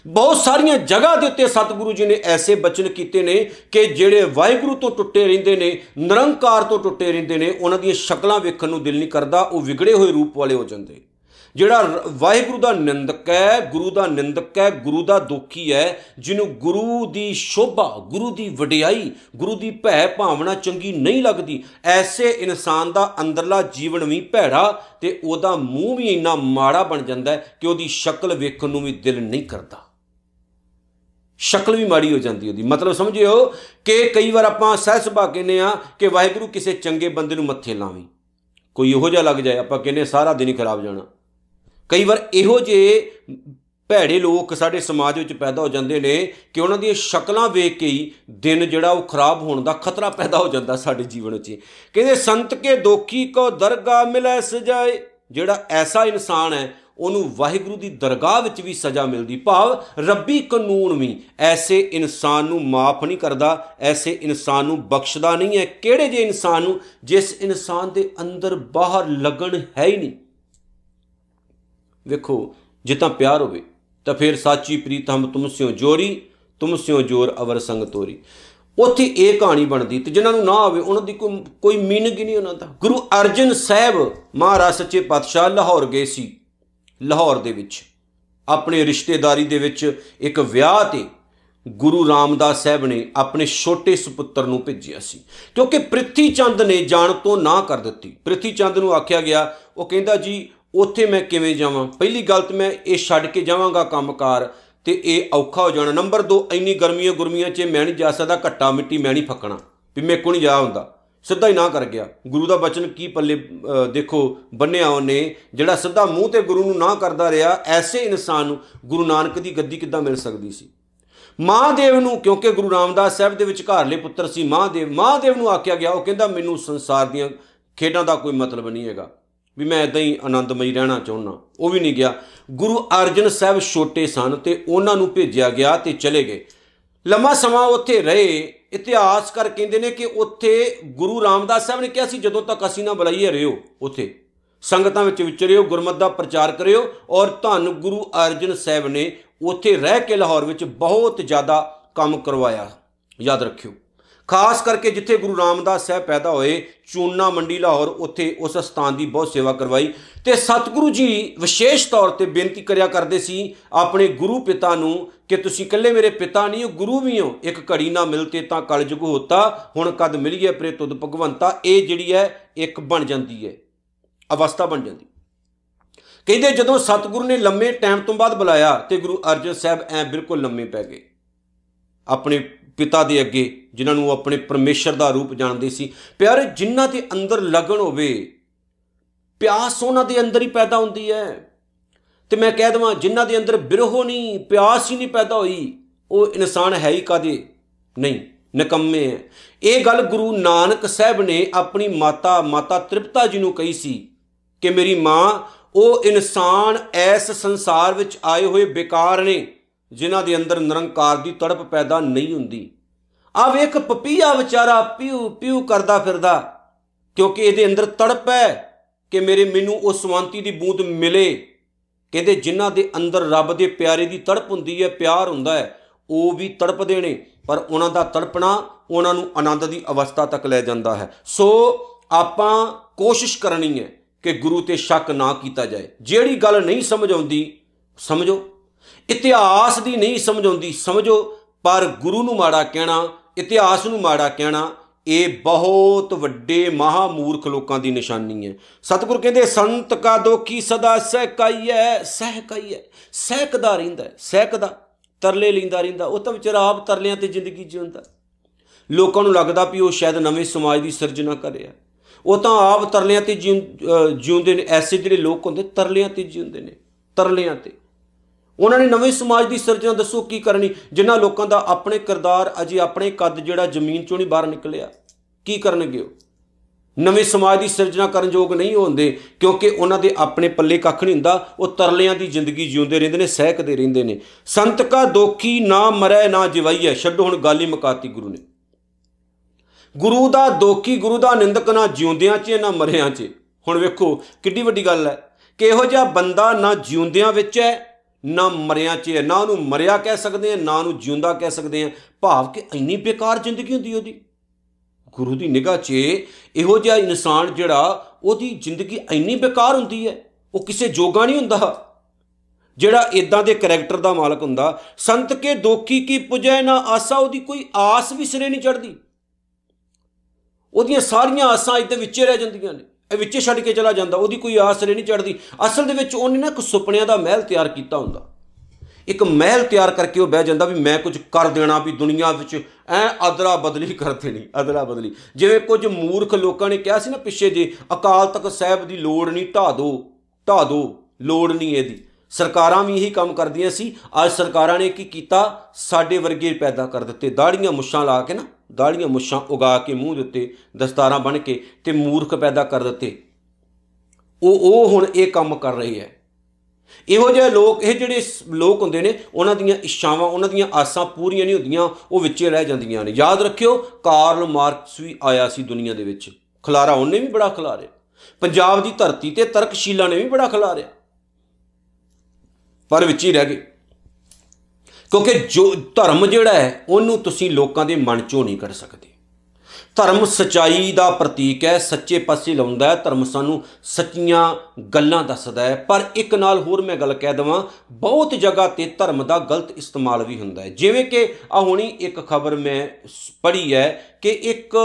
ਬਹੁਤ ਸਾਰੀਆਂ ਜਗ੍ਹਾ ਦੇ ਉੱਤੇ ਸਤਿਗੁਰੂ ਜੀ ਨੇ ਐਸੇ ਬਚਨ ਕੀਤੇ ਨੇ ਕਿ ਜਿਹੜੇ ਵਾਹਿਗੁਰੂ ਤੋਂ ਟੁੱਟੇ ਰਹਿੰਦੇ ਨੇ, ਨਿਰੰਕਾਰ ਤੋਂ ਟੁੱਟੇ ਰਹਿੰਦੇ ਨੇ, ਉਹਨਾਂ ਦੀਆਂ ਸ਼ਕਲਾਂ ਵੇਖਣ ਨੂੰ ਦਿਲ ਨਹੀਂ ਕਰਦਾ, ਉਹ ਵਿਗੜੇ ਹੋਏ ਰੂਪ ਵਾਲੇ ਹੋ ਜਾਂਦੇ। ਜਿਹੜਾ ਵਾਹਿਗੁਰੂ ਦਾ ਨਿੰਦਕ ਹੈ, ਗੁਰੂ ਦਾ ਨਿੰਦਕ ਹੈ, ਗੁਰੂ ਦਾ ਦੋਖੀ ਹੈ, ਜਿਹਨੂੰ ਗੁਰੂ ਦੀ ਸ਼ੋਭਾ, ਗੁਰੂ ਦੀ ਵਡਿਆਈ, ਗੁਰੂ ਦੀ ਭੈ ਭਾਵਨਾ ਚੰਗੀ ਨਹੀਂ ਲੱਗਦੀ, ਐਸੇ ਇਨਸਾਨ ਦਾ ਅੰਦਰਲਾ ਜੀਵਨ ਵੀ ਭੈੜਾ ਤੇ ਉਹਦਾ ਮੂੰਹ ਵੀ ਇੰਨਾ ਮਾੜਾ ਬਣ ਜਾਂਦਾ ਕਿ ਉਹਦੀ ਸ਼ਕਲ ਵੇਖਣ ਨੂੰ ਵੀ ਦਿਲ ਨਹੀਂ ਕਰਦਾ। ਸ਼ਕਲ ਵੀ ਮਾੜੀ ਹੋ ਜਾਂਦੀ ਉਹਦੀ। ਮਤਲਬ ਸਮਝਿਓ ਕਿ ਕਈ ਵਾਰ ਆਪਾਂ ਸਹਿ ਸੁਭਾ ਕਹਿੰਦੇ ਆ ਕਿ ਵਾਹਿਗੁਰੂ ਕਿਸੇ ਚੰਗੇ ਬੰਦੇ ਨੂੰ ਮੱਥੇ ਲਾਵੀਂ। ਕੋਈ ਇਹੋ ਜਿਹਾ ਲੱਗ ਜਾਏ, ਆਪਾਂ ਕਹਿੰਦੇ ਸਾਰਾ ਦਿਨ ਹੀ ਖਰਾਬ ਜਾਣਾ। ਕਈ ਵਾਰ ਇਹੋ ਜਿਹੇ ਭੈੜੇ ਲੋਕ ਸਾਡੇ ਸਮਾਜ ਵਿੱਚ ਪੈਦਾ ਹੋ ਜਾਂਦੇ ਨੇ ਕਿ ਉਹਨਾਂ ਦੀਆਂ ਸ਼ਕਲਾਂ ਵੇਖ ਕੇ ਹੀ ਦਿਨ ਜਿਹੜਾ ਉਹ ਖਰਾਬ ਹੋਣ ਦਾ ਖਤਰਾ ਪੈਦਾ ਹੋ ਜਾਂਦਾ ਸਾਡੇ ਜੀਵਨ ਵਿੱਚ। ਕਹਿੰਦੇ ਸੰਤ ਕੇ ਦੋਖੀ ਕੋ ਦਰਗਾ ਮਿਲੈ ਸਜਾਏ, ਜਿਹੜਾ ਐਸਾ ਇਨਸਾਨ ਹੈ ਉਹਨੂੰ ਵਾਹਿਗੁਰੂ ਦੀ ਦਰਗਾਹ ਵਿੱਚ ਵੀ ਸਜ਼ਾ ਮਿਲਦੀ। ਭਾਵ ਰੱਬੀ ਕਾਨੂੰਨ ਵੀ ਐਸੇ ਇਨਸਾਨ ਨੂੰ ਮਾਫ ਨਹੀਂ ਕਰਦਾ, ਐਸੇ ਇਨਸਾਨ ਨੂੰ ਬਖਸ਼ਦਾ ਨਹੀਂ ਹੈ। ਕਿਹੜੇ ਜੇ ਇਨਸਾਨ ਨੂੰ? ਜਿਸ ਇਨਸਾਨ ਦੇ ਅੰਦਰ ਬਾਹਰ ਲੱਗਣ ਹੈ ਹੀ ਨਹੀਂ। ਵੇਖੋ, ਜੇ ਤਾਂ ਪਿਆਰ ਹੋਵੇ, ਤਾਂ ਫਿਰ ਸਾਚੀ ਪ੍ਰੀਤ ਹਮ ਤੁਮ ਸਿਓ ਜੋਰੀ, ਤੁਮ ਸਿਓ ਜੋਰ ਅਵਰ ਸੰਗ ਤੋਰੀ। ਉੱਥੇ ਇਹ ਕਹਾਣੀ ਬਣਦੀ ਤੇ ਜਿਨ੍ਹਾਂ ਨੂੰ ਨਾ ਹੋਵੇ, ਉਹਨਾਂ ਦੀ ਕੋਈ ਕੋਈ ਮੀਨਿੰਗ ਹੀ ਨਹੀਂ ਉਹਨਾਂ ਦਾ। ਗੁਰੂ ਅਰਜਨ ਸਾਹਿਬ ਮਹਾਰਾਜ ਸੱਚੇ ਪਾਤਸ਼ਾਹ ਲਾਹੌਰ ਗਏ ਸੀ। ਲਾਹੌਰ ਦੇ ਵਿੱਚ, ਆਪਣੇ ਰਿਸ਼ਤੇਦਾਰੀ ਦੇ ਵਿੱਚ ਇੱਕ ਵਿਆਹ ਤੇ ਗੁਰੂ ਰਾਮਦਾਸ ਸਾਹਿਬ ਨੇ ਆਪਣੇ ਛੋਟੇ ਸੁਪੁੱਤਰ ਨੂੰ ਭੇਜਿਆ ਸੀ। ਕਿਉਂਕਿ ਪ੍ਰਿਥੀ ਚੰਦ ਨੇ ਜਾਣ ਤੋਂ ਨਾ ਕਰ ਦਿੱਤੀ। ਪ੍ਰਿਥੀ ਚੰਦ ਨੂੰ ਆਖਿਆ ਗਿਆ, ਉਹ ਕਹਿੰਦਾ, ਜੀ, ਉੱਥੇ ਮੈਂ ਕਿਵੇਂ ਜਾਵਾਂ? ਪਹਿਲੀ ਗੱਲ ਤੇ ਮੈਂ ਇਹ ਛੱਡ ਕੇ ਜਾਵਾਂਗਾ ਕੰਮਕਾਰ ਤੇ ਇਹ ਔਖਾ ਹੋ ਜਾਣਾ। ਨੰਬਰ 2 ਇੰਨੀ ਗਰਮੀਆਂ ਗੁਰਮੀਆਂ 'ਚ ਮੈਂ ਨਹੀਂ ਜਾ ਸਕਦਾ, ਘੱਟਾ ਮਿੱਟੀ ਮੈਂ ਨਹੀਂ ਫੱਕਣਾ। ਵੀ ਮੇਰੇ ਕੋਲ ਨਹੀਂ ਜਾ ਹੁੰਦਾ। ਸਿੱਧਾ ਹੀ ਨਾ ਕਰ ਗਿਆ। ਗੁਰੂ ਦਾ ਬਚਨ ਕੀ ਪੱਲੇ ਦੇਖੋ, ਬੰਨਿਆ ਉਹਨੇ, ਜਿਹੜਾ ਸਿੱਧਾ ਮੂੰਹ ਤੇ ਗੁਰੂ ਨੂੰ ਨਾ ਕਰਦਾ ਰਿਹਾ, ਐਸੇ ਇਨਸਾਨ ਨੂੰ ਗੁਰੂ ਨਾਨਕ ਦੀ ਗੱਦੀ ਕਿੱਦਾਂ ਮਿਲ ਸਕਦੀ ਸੀ? ਮਹਾਦੇਵ ਨੂੰ, ਕਿਉਂਕਿ ਗੁਰੂ ਰਾਮਦਾਸ ਸਾਹਿਬ ਦੇ ਵਿੱਚ ਘਰਲੇ ਪੁੱਤਰ ਸੀ ਮਹਾਦੇਵ ਮਹਾਦੇਵ ਨੂੰ ਆਖਿਆ ਗਿਆ, ਉਹ ਕਹਿੰਦਾ, ਮੈਨੂੰ ਸੰਸਾਰ ਦੀਆਂ ਖੇਡਾਂ ਦਾ ਕੋਈ ਮਤਲਬ ਨਹੀਂ ਹੈਗਾ। ਵੀ ਮੈਂ ਇਦਾਂ ਹੀ ਆਨੰਦਮਈ ਰਹਿਣਾ ਚਾਹੁੰਦਾ। ਉਹ ਵੀ ਨਹੀਂ ਗਿਆ। ਗੁਰੂ ਅਰਜਨ ਸਾਹਿਬ ਛੋਟੇ ਸਨ ਤੇ ਉਹਨਾਂ ਨੂੰ ਭੇਜਿਆ ਗਿਆ ਤੇ ਚਲੇ ਗਏ। ਲੰਮਾ ਸਮਾਂ ਉੱਥੇ ਰਹੇ ਇਤਿਹਾਸਕਾਰ ਕਹਿੰਦੇ ਨੇ ਕਿ ਉੱਥੇ ਗੁਰੂ ਰਾਮਦਾਸ ਸਾਹਿਬ ਨੇ ਕਿਹਾ ਸੀ, ਜਦੋਂ ਤੱਕ ਅਸੀਂ ਨਾ ਬੁਲਾਈਏ ਰਿਓ ਉੱਥੇ। ਸੰਗਤਾਂ ਵਿੱਚ ਵਿਚਰਿਓ, ਗੁਰਮਤਿ ਦਾ ਪ੍ਰਚਾਰ ਕਰਿਓ ਔਰ ਧੰਨ ਗੁਰੂ ਅਰਜਨ ਸਾਹਿਬ ਨੇ ਉੱਥੇ ਰਹਿ ਕੇ ਲਾਹੌਰ ਵਿੱਚ ਬਹੁਤ ਜ਼ਿਆਦਾ ਕੰਮ ਕਰਵਾਇਆ। ਯਾਦ ਰੱਖਿਓ। ਖਾਸ ਕਰਕੇ ਜਿੱਥੇ ਗੁਰੂ ਰਾਮਦਾਸ ਸਾਹਿਬ ਪੈਦਾ ਹੋਏ, ਚੂਨਾ ਮੰਡੀ ਲਾਹੌਰ, ਉੱਥੇ ਉਸ ਸਥਾਨ ਦੀ ਬਹੁਤ ਸੇਵਾ ਕਰਵਾਈ ਤੇ ਸਤਿਗੁਰੂ ਜੀ ਵਿਸ਼ੇਸ਼ ਤੌਰ ਤੇ ਬੇਨਤੀ ਕਰਿਆ ਕਰਦੇ ਸੀ, ਆਪਣੇ ਗੁਰੂ ਪਿਤਾ ਨੂੰ ਕਿ ਤੁਸੀਂ ਇਕੱਲੇ ਮੇਰੇ ਪਿਤਾ ਨਹੀਂ ਹੋ, ਗੁਰੂ ਵੀ ਹੋ। ਇੱਕ ਘੜੀ ਨਾ ਮਿਲਤੇ ਤਾਂ ਕਲਯੁਗ ਹੋਤਾ, ਹੁਣ ਕਦ ਮਿਲੀਏ ਪ੍ਰੇ ਤੁਧ ਭਗਵੰਤਾ? ਇਹ ਜਿਹੜੀ ਹੈ, ਇੱਕ ਬਣ ਜਾਂਦੀ ਹੈ, ਅਵਸਥਾ ਬਣ ਜਾਂਦੀ। ਕਹਿੰਦੇ ਜਦੋਂ ਸਤਿਗੁਰੂ ਨੇ ਲੰਮੇ ਟਾਈਮ ਤੋਂ ਬਾਅਦ ਬੁਲਾਇਆ ਤੇ ਗੁਰੂ ਅਰਜਨ ਸਾਹਿਬ ਐ ਬਿਲਕੁਲ ਲੰਮੇ ਪੈ ਗਏ। ਆਪਣੇ ਪਿਤਾ ਦੇ ਅੱਗੇ, ਜਿਨ੍ਹਾਂ ਨੂੰ ਆਪਣੇ ਪਰਮੇਸ਼ਰ ਦਾ ਰੂਪ ਜਾਣਦੇ ਸੀ। ਪਿਆਰੇ, ਜਿਨ੍ਹਾਂ ਦੇ ਅੰਦਰ ਲਗਨ ਹੋਵੇ, ਪਿਆਸ ਉਹਨਾਂ ਦੇ ਅੰਦਰ ਹੀ ਪੈਦਾ ਹੁੰਦੀ ਹੈ। ਤੇ ਮੈਂ ਕਹਿ ਦਵਾਂ, ਜਿਨ੍ਹਾਂ ਦੇ ਅੰਦਰ ਬਿਰਹੋ ਨਹੀਂ, ਪਿਆਸ ਹੀ ਨਹੀਂ ਪੈਦਾ ਹੋਈ, ਉਹ ਇਨਸਾਨ ਹੈ ਹੀ ਕਾਦੇ ਨਹੀਂ, ਨਕੰਮੇ ਹੈ। ਇਹ ਗੱਲ ਗੁਰੂ ਨਾਨਕ ਸਾਹਿਬ ਨੇ ਆਪਣੀ ਮਾਤਾ ਮਾਤਾ ਤ੍ਰਿਪਤਾ ਜੀ ਨੂੰ ਕਹੀ ਸੀ ਕਿ ਮੇਰੀ ਮਾਂ, ਉਹ ਇਨਸਾਨ ਐਸ ਸੰਸਾਰ ਵਿੱਚ ਆਏ ਹੋਏ ਬੇਕਾਰ ਨੇ, ਜਿਨ੍ਹਾਂ ਦੇ ਅੰਦਰ ਨਿਰੰਕਾਰ ਦੀ ਤੜਪ ਪੈਦਾ ਨਹੀਂ ਹੁੰਦੀ। ਆ ਵੇਖ, ਪਪੀਆ ਵਿਚਾਰਾ ਪਿਉ ਪਿਉ ਕਰਦਾ ਫਿਰਦਾ, ਕਿਉਂਕਿ ਇਹਦੇ ਅੰਦਰ ਤੜਪ ਹੈ ਕਿ ਮੇਰੇ ਮੈਨੂੰ ਉਸ ਸ਼ਾਂਤੀ ਦੀ ਬੂੰਦ ਮਿਲੇ। ਕਹਿੰਦੇ ਜਿਨ੍ਹਾਂ ਦੇ ਅੰਦਰ ਰੱਬ ਦੇ ਪਿਆਰੇ ਦੀ ਤੜਪ ਹੁੰਦੀ ਹੈ, ਪਿਆਰ ਹੁੰਦਾ ਹੈ, ਉਹ ਵੀ ਤੜਪਦੇ ਨੇ। ਪਰ ਉਹਨਾਂ ਦਾ ਤੜਪਣਾ ਉਹਨਾਂ ਨੂੰ ਆਨੰਦ ਦੀ ਅਵਸਥਾ ਤੱਕ ਲੈ ਜਾਂਦਾ ਹੈ। ਸੋ ਆਪਾਂ ਕੋਸ਼ਿਸ਼ ਕਰਨੀ ਹੈ ਕਿ ਗੁਰੂ ਤੇ ਸ਼ੱਕ ਨਾ ਕੀਤਾ ਜਾਏ। ਜਿਹੜੀ ਗੱਲ ਨਹੀਂ ਸਮਝ ਆਉਂਦੀ ਸਮਝੋ। ਇਤਿਹਾਸ ਦੀ ਨਹੀਂ ਸਮਝ ਆਉਂਦੀ ਸਮਝੋ। ਪਰ ਗੁਰੂ ਨੂੰ ਮਾੜਾ ਕਹਿਣਾ, ਇਤਿਹਾਸ ਨੂੰ ਮਾੜਾ ਕਹਿਣਾ ਇਹ ਬਹੁਤ ਵੱਡੇ ਮਹਾ ਮੂਰਖ ਲੋਕਾਂ ਦੀ ਨਿਸ਼ਾਨੀ ਹੈ। ਸਤਿਗੁਰ ਕਹਿੰਦੇ, ਸੰਤ ਕਾ ਦੋਖੀ ਸਦਾ ਸਹਿਕਾਈਐ ਸਹਿਕਾਈਐ, ਸਹਿਕਦਾ ਰਹਿੰਦਾ ਸਹਿਕਦਾ, ਤਰਲੇ ਲਿੰਦਾ ਰਹਿੰਦਾ, ਉਹ ਤਾਂ ਵਿਚਾਰਾ ਆਪ ਤਰਲਿਆਂ ਤੇ ਜ਼ਿੰਦਗੀ ਜਿਉਂਦਾ। ਲੋਕਾਂ ਨੂੰ ਲੱਗਦਾ ਵੀ ਉਹ ਸ਼ਾਇਦ ਨਵੇਂ ਸਮਾਜ ਦੀ ਸਿਰਜਣਾ ਕਰਿਆ ਉਹ ਤਾਂ ਆਪ ਤਰਲਿਆਂ ਤੇ ਜਿਉਂਦੇ ਨੇ, ਐਸੇ ਜਿਹੜੇ ਲੋਕ ਹੁੰਦੇ, ਤਰਲਿਆਂ ਤੇ ਜਿਉਂਦੇ ਨੇ, ਤਰਲਿਆਂ ਤੇ। ਉਹਨਾਂ ਨੇ ਨਵੇਂ ਸਮਾਜ ਦੀ ਸਿਰਜਣਾ ਦੱਸੋ ਕੀ ਕਰਨੀ? ਜਿਨ੍ਹਾਂ ਲੋਕਾਂ ਦਾ ਆਪਣੇ ਕਿਰਦਾਰ ਅਜੇ ਆਪਣੇ ਕੱਦ ਜਿਹੜਾ ਜ਼ਮੀਨ ਚੋਂ ਨਹੀਂ ਬਾਹਰ ਨਿਕਲਿਆ, ਕੀ ਕਰਨਗੇ ਉਹ? ਨਵੇਂ ਸਮਾਜ ਦੀ ਸਿਰਜਣਾ ਕਰਨ ਯੋਗ ਨਹੀਂ ਹੁੰਦੇ, ਕਿਉਂਕਿ ਉਹਨਾਂ ਦੇ ਆਪਣੇ ਪੱਲੇ ਕੱਖ ਨਹੀਂ ਹੁੰਦਾ, ਉਹ ਤਰਲਿਆਂ ਦੀ ਜ਼ਿੰਦਗੀ ਜਿਉਂਦੇ ਰਹਿੰਦੇ ਨੇ, ਸਹਿਕਦੇ ਰਹਿੰਦੇ ਨੇ। ਸੰਤ ਕਾ ਦੋਖੀ ਨਾ ਮਰੈ, ਨਾ ਜਿਵਾਈਐ, ਛੱਡੋ ਹੁਣ ਗੱਲ ਹੀ ਮੁਕਾਤੀ ਗੁਰੂ ਨੇ। ਗੁਰੂ ਦਾ ਦੋਖੀ, ਗੁਰੂ ਦਾ ਨਿੰਦਕ ਨਾ ਜਿਉਂਦਿਆਂ 'ਚ, ਨਾ ਮਰਿਆਂ 'ਚ। ਹੁਣ ਵੇਖੋ, ਕਿੱਡੀ ਵੱਡੀ ਗੱਲ ਹੈ ਕਿ ਇਹੋ ਜਿਹਾ ਬੰਦਾ ਨਾ ਜਿਉਂਦਿਆਂ ਵਿੱਚ ਹੈ ਨਾ ਮਰਿਆ ਚ ਨਾ ਉਹਨੂੰ ਮਰਿਆ ਕਹਿ ਸਕਦੇ ਆ ਨਾ ਉਹਨੂੰ ਜਿਉਂਦਾ ਕਹਿ ਸਕਦੇ ਆ ਭਾਵ ਕਿ ਇੰਨੀ ਬੇਕਾਰ ਜ਼ਿੰਦਗੀ ਹੁੰਦੀ ਉਹਦੀ। ਗੁਰੂ ਦੀ ਨਿਗਾਹ 'ਚ ਇਹੋ ਜਿਹਾ ਇਨਸਾਨ ਜਿਹੜਾ, ਉਹਦੀ ਜ਼ਿੰਦਗੀ ਇੰਨੀ ਬੇਕਾਰ ਹੁੰਦੀ ਹੈ, ਉਹ ਕਿਸੇ ਜੋਗਾ ਨਹੀਂ ਹੁੰਦਾ। ਜਿਹੜਾ ਇਦਾਂ ਦੇ ਕੈਰੈਕਟਰ ਦਾ ਮਾਲਕ ਹੁੰਦਾ, ਸੰਤ ਕੇ ਦੋਖੀ ਕੀ ਪੁਜੈ ਨਾ ਆਸਾ, ਉਹਦੀ ਕੋਈ ਆਸ ਵੀ ਸਿਰੇ ਨਹੀਂ ਚੜਦੀ ਉਹਦੀਆਂ ਸਾਰੀਆਂ ਆਸਾਂ ਇੱਥੇ ਵਿੱਚੇ ਰਹਿ ਜਾਂਦੀਆਂ ਨੇ। ਇਹ ਵਿੱਚੇ ਛੱਡ ਕੇ ਚਲਾ ਜਾਂਦਾ, ਉਹਦੀ ਕੋਈ ਆਸ ਨਹੀਂ ਚੜਦੀ। ਅਸਲ ਦੇ ਵਿੱਚ ਉਹਨੇ ਨਾ ਇੱਕ ਸੁਪਨਿਆਂ ਦਾ ਮਹਿਲ ਤਿਆਰ ਕੀਤਾ ਹੁੰਦਾ। ਇੱਕ ਮਹਿਲ ਤਿਆਰ ਕਰਕੇ ਉਹ ਬਹਿ ਜਾਂਦਾ ਵੀ ਮੈਂ ਕੁਝ ਕਰ ਦੇਣਾ ਵੀ ਦੁਨੀਆ ਵਿੱਚ ਐ ਅਦਲਾ ਬਦਲੀ ਕਰ ਦੇਣੀ ਅਦਲਾ ਬਦਲੀ। ਜਿਵੇਂ ਕੁਝ ਮੂਰਖ ਲੋਕਾਂ ਨੇ ਕਿਹਾ ਸੀ ਨਾ ਪਿੱਛੇ ਜੇ, ਅਕਾਲ ਤਖਤ ਸਾਹਿਬ ਦੀ ਲੋੜ ਨਹੀਂ, ਢਾ ਦੋ ਢਾ ਦੋ, ਲੋੜ ਨਹੀਂ ਇਹਦੀ। ਸਰਕਾਰਾਂ ਵੀ ਇਹੀ ਕੰਮ ਕਰਦੀਆਂ ਸੀ, ਅੱਜ ਸਰਕਾਰਾਂ ਨੇ ਕੀ ਕੀਤਾ? ਸਾਡੇ ਵਰਗੇ ਪੈਦਾ ਕਰ ਦਿੱਤੇ। ਦਾੜੀਆਂ ਮੁੱਛਾਂ ਲਾ ਕੇ ਨਾ ਦਾੜੀਆਂ ਮੁੱਛਾਂ ਉਗਾ ਕੇ ਮੂੰਹ ਦੇ ਉੱਤੇ ਦਸਤਾਰਾਂ ਬਣ ਕੇ ਤੇ ਮੂਰਖ ਪੈਦਾ ਕਰ ਦਿੱਤੇ। ਉਹ ਉਹ ਹੁਣ ਇਹ ਕੰਮ ਕਰ ਰਹੀ ਹੈ। ਇਹੋ ਜਿਹੇ ਲੋਕ, ਇਹ ਜਿਹੜੇ ਲੋਕ ਹੁੰਦੇ ਨੇ, ਉਹਨਾਂ ਦੀਆਂ ਇੱਛਾਵਾਂ, ਉਹਨਾਂ ਦੀਆਂ ਆਸਾਂ ਪੂਰੀਆਂ ਨਹੀਂ ਹੁੰਦੀਆਂ, ਉਹ ਵਿੱਚੇ ਰਹਿ ਜਾਂਦੀਆਂ ਨੇ। ਯਾਦ ਰੱਖਿਓ, ਕਾਰਲ ਮਾਰਕਸ ਵੀ ਆਇਆ ਸੀ ਦੁਨੀਆ ਦੇ ਵਿੱਚ। ਖਲਾਰਾ ਉਹਨੇ ਵੀ ਬੜਾ ਖਲਾਰਿਆ ਪੰਜਾਬ ਦੀ ਧਰਤੀ ਤੇ ਤਰਕਸ਼ੀਲਾ ਨੇ ਵੀ ਬੜਾ ਖਲਾਰਿਆ ਪਰ ਵਿੱਚ ਹੀ ਰਹਿ ਗਏ। ਕਿਉਂਕਿ ਜੋ ਧਰਮ ਜਿਹੜਾ ਹੈ, ਉਹਨੂੰ ਤੁਸੀਂ ਲੋਕਾਂ ਦੇ ਮਨ ਚੋਂ ਨਹੀਂ ਕੱਢ ਸਕਦੇ। ਧਰਮ ਸਚਾਈ ਦਾ ਪ੍ਰਤੀਕ ਹੈ, ਸੱਚੇ ਪਾਸੇ ਲਾਉਂਦਾ ਹੈ, ਧਰਮ ਸਾਨੂੰ ਸੱਚੀਆਂ ਗੱਲਾਂ ਦੱਸਦਾ ਹੈ। ਪਰ ਇੱਕ ਨਾਲ ਹੋਰ ਮੈਂ ਗੱਲ ਕਹਿ ਦਵਾਂ, ਬਹੁਤ ਜਗ੍ਹਾ ਤੇ ਧਰਮ ਦਾ ਗਲਤ ਇਸਤੇਮਾਲ ਵੀ ਹੁੰਦਾ ਹੈ। ਜਿਵੇਂ ਕਿ ਆ ਹੁਣੀ ਇੱਕ ਖਬਰ ਮੈਂ ਪੜ੍ਹੀ ਹੈ ਕਿ ਇੱਕ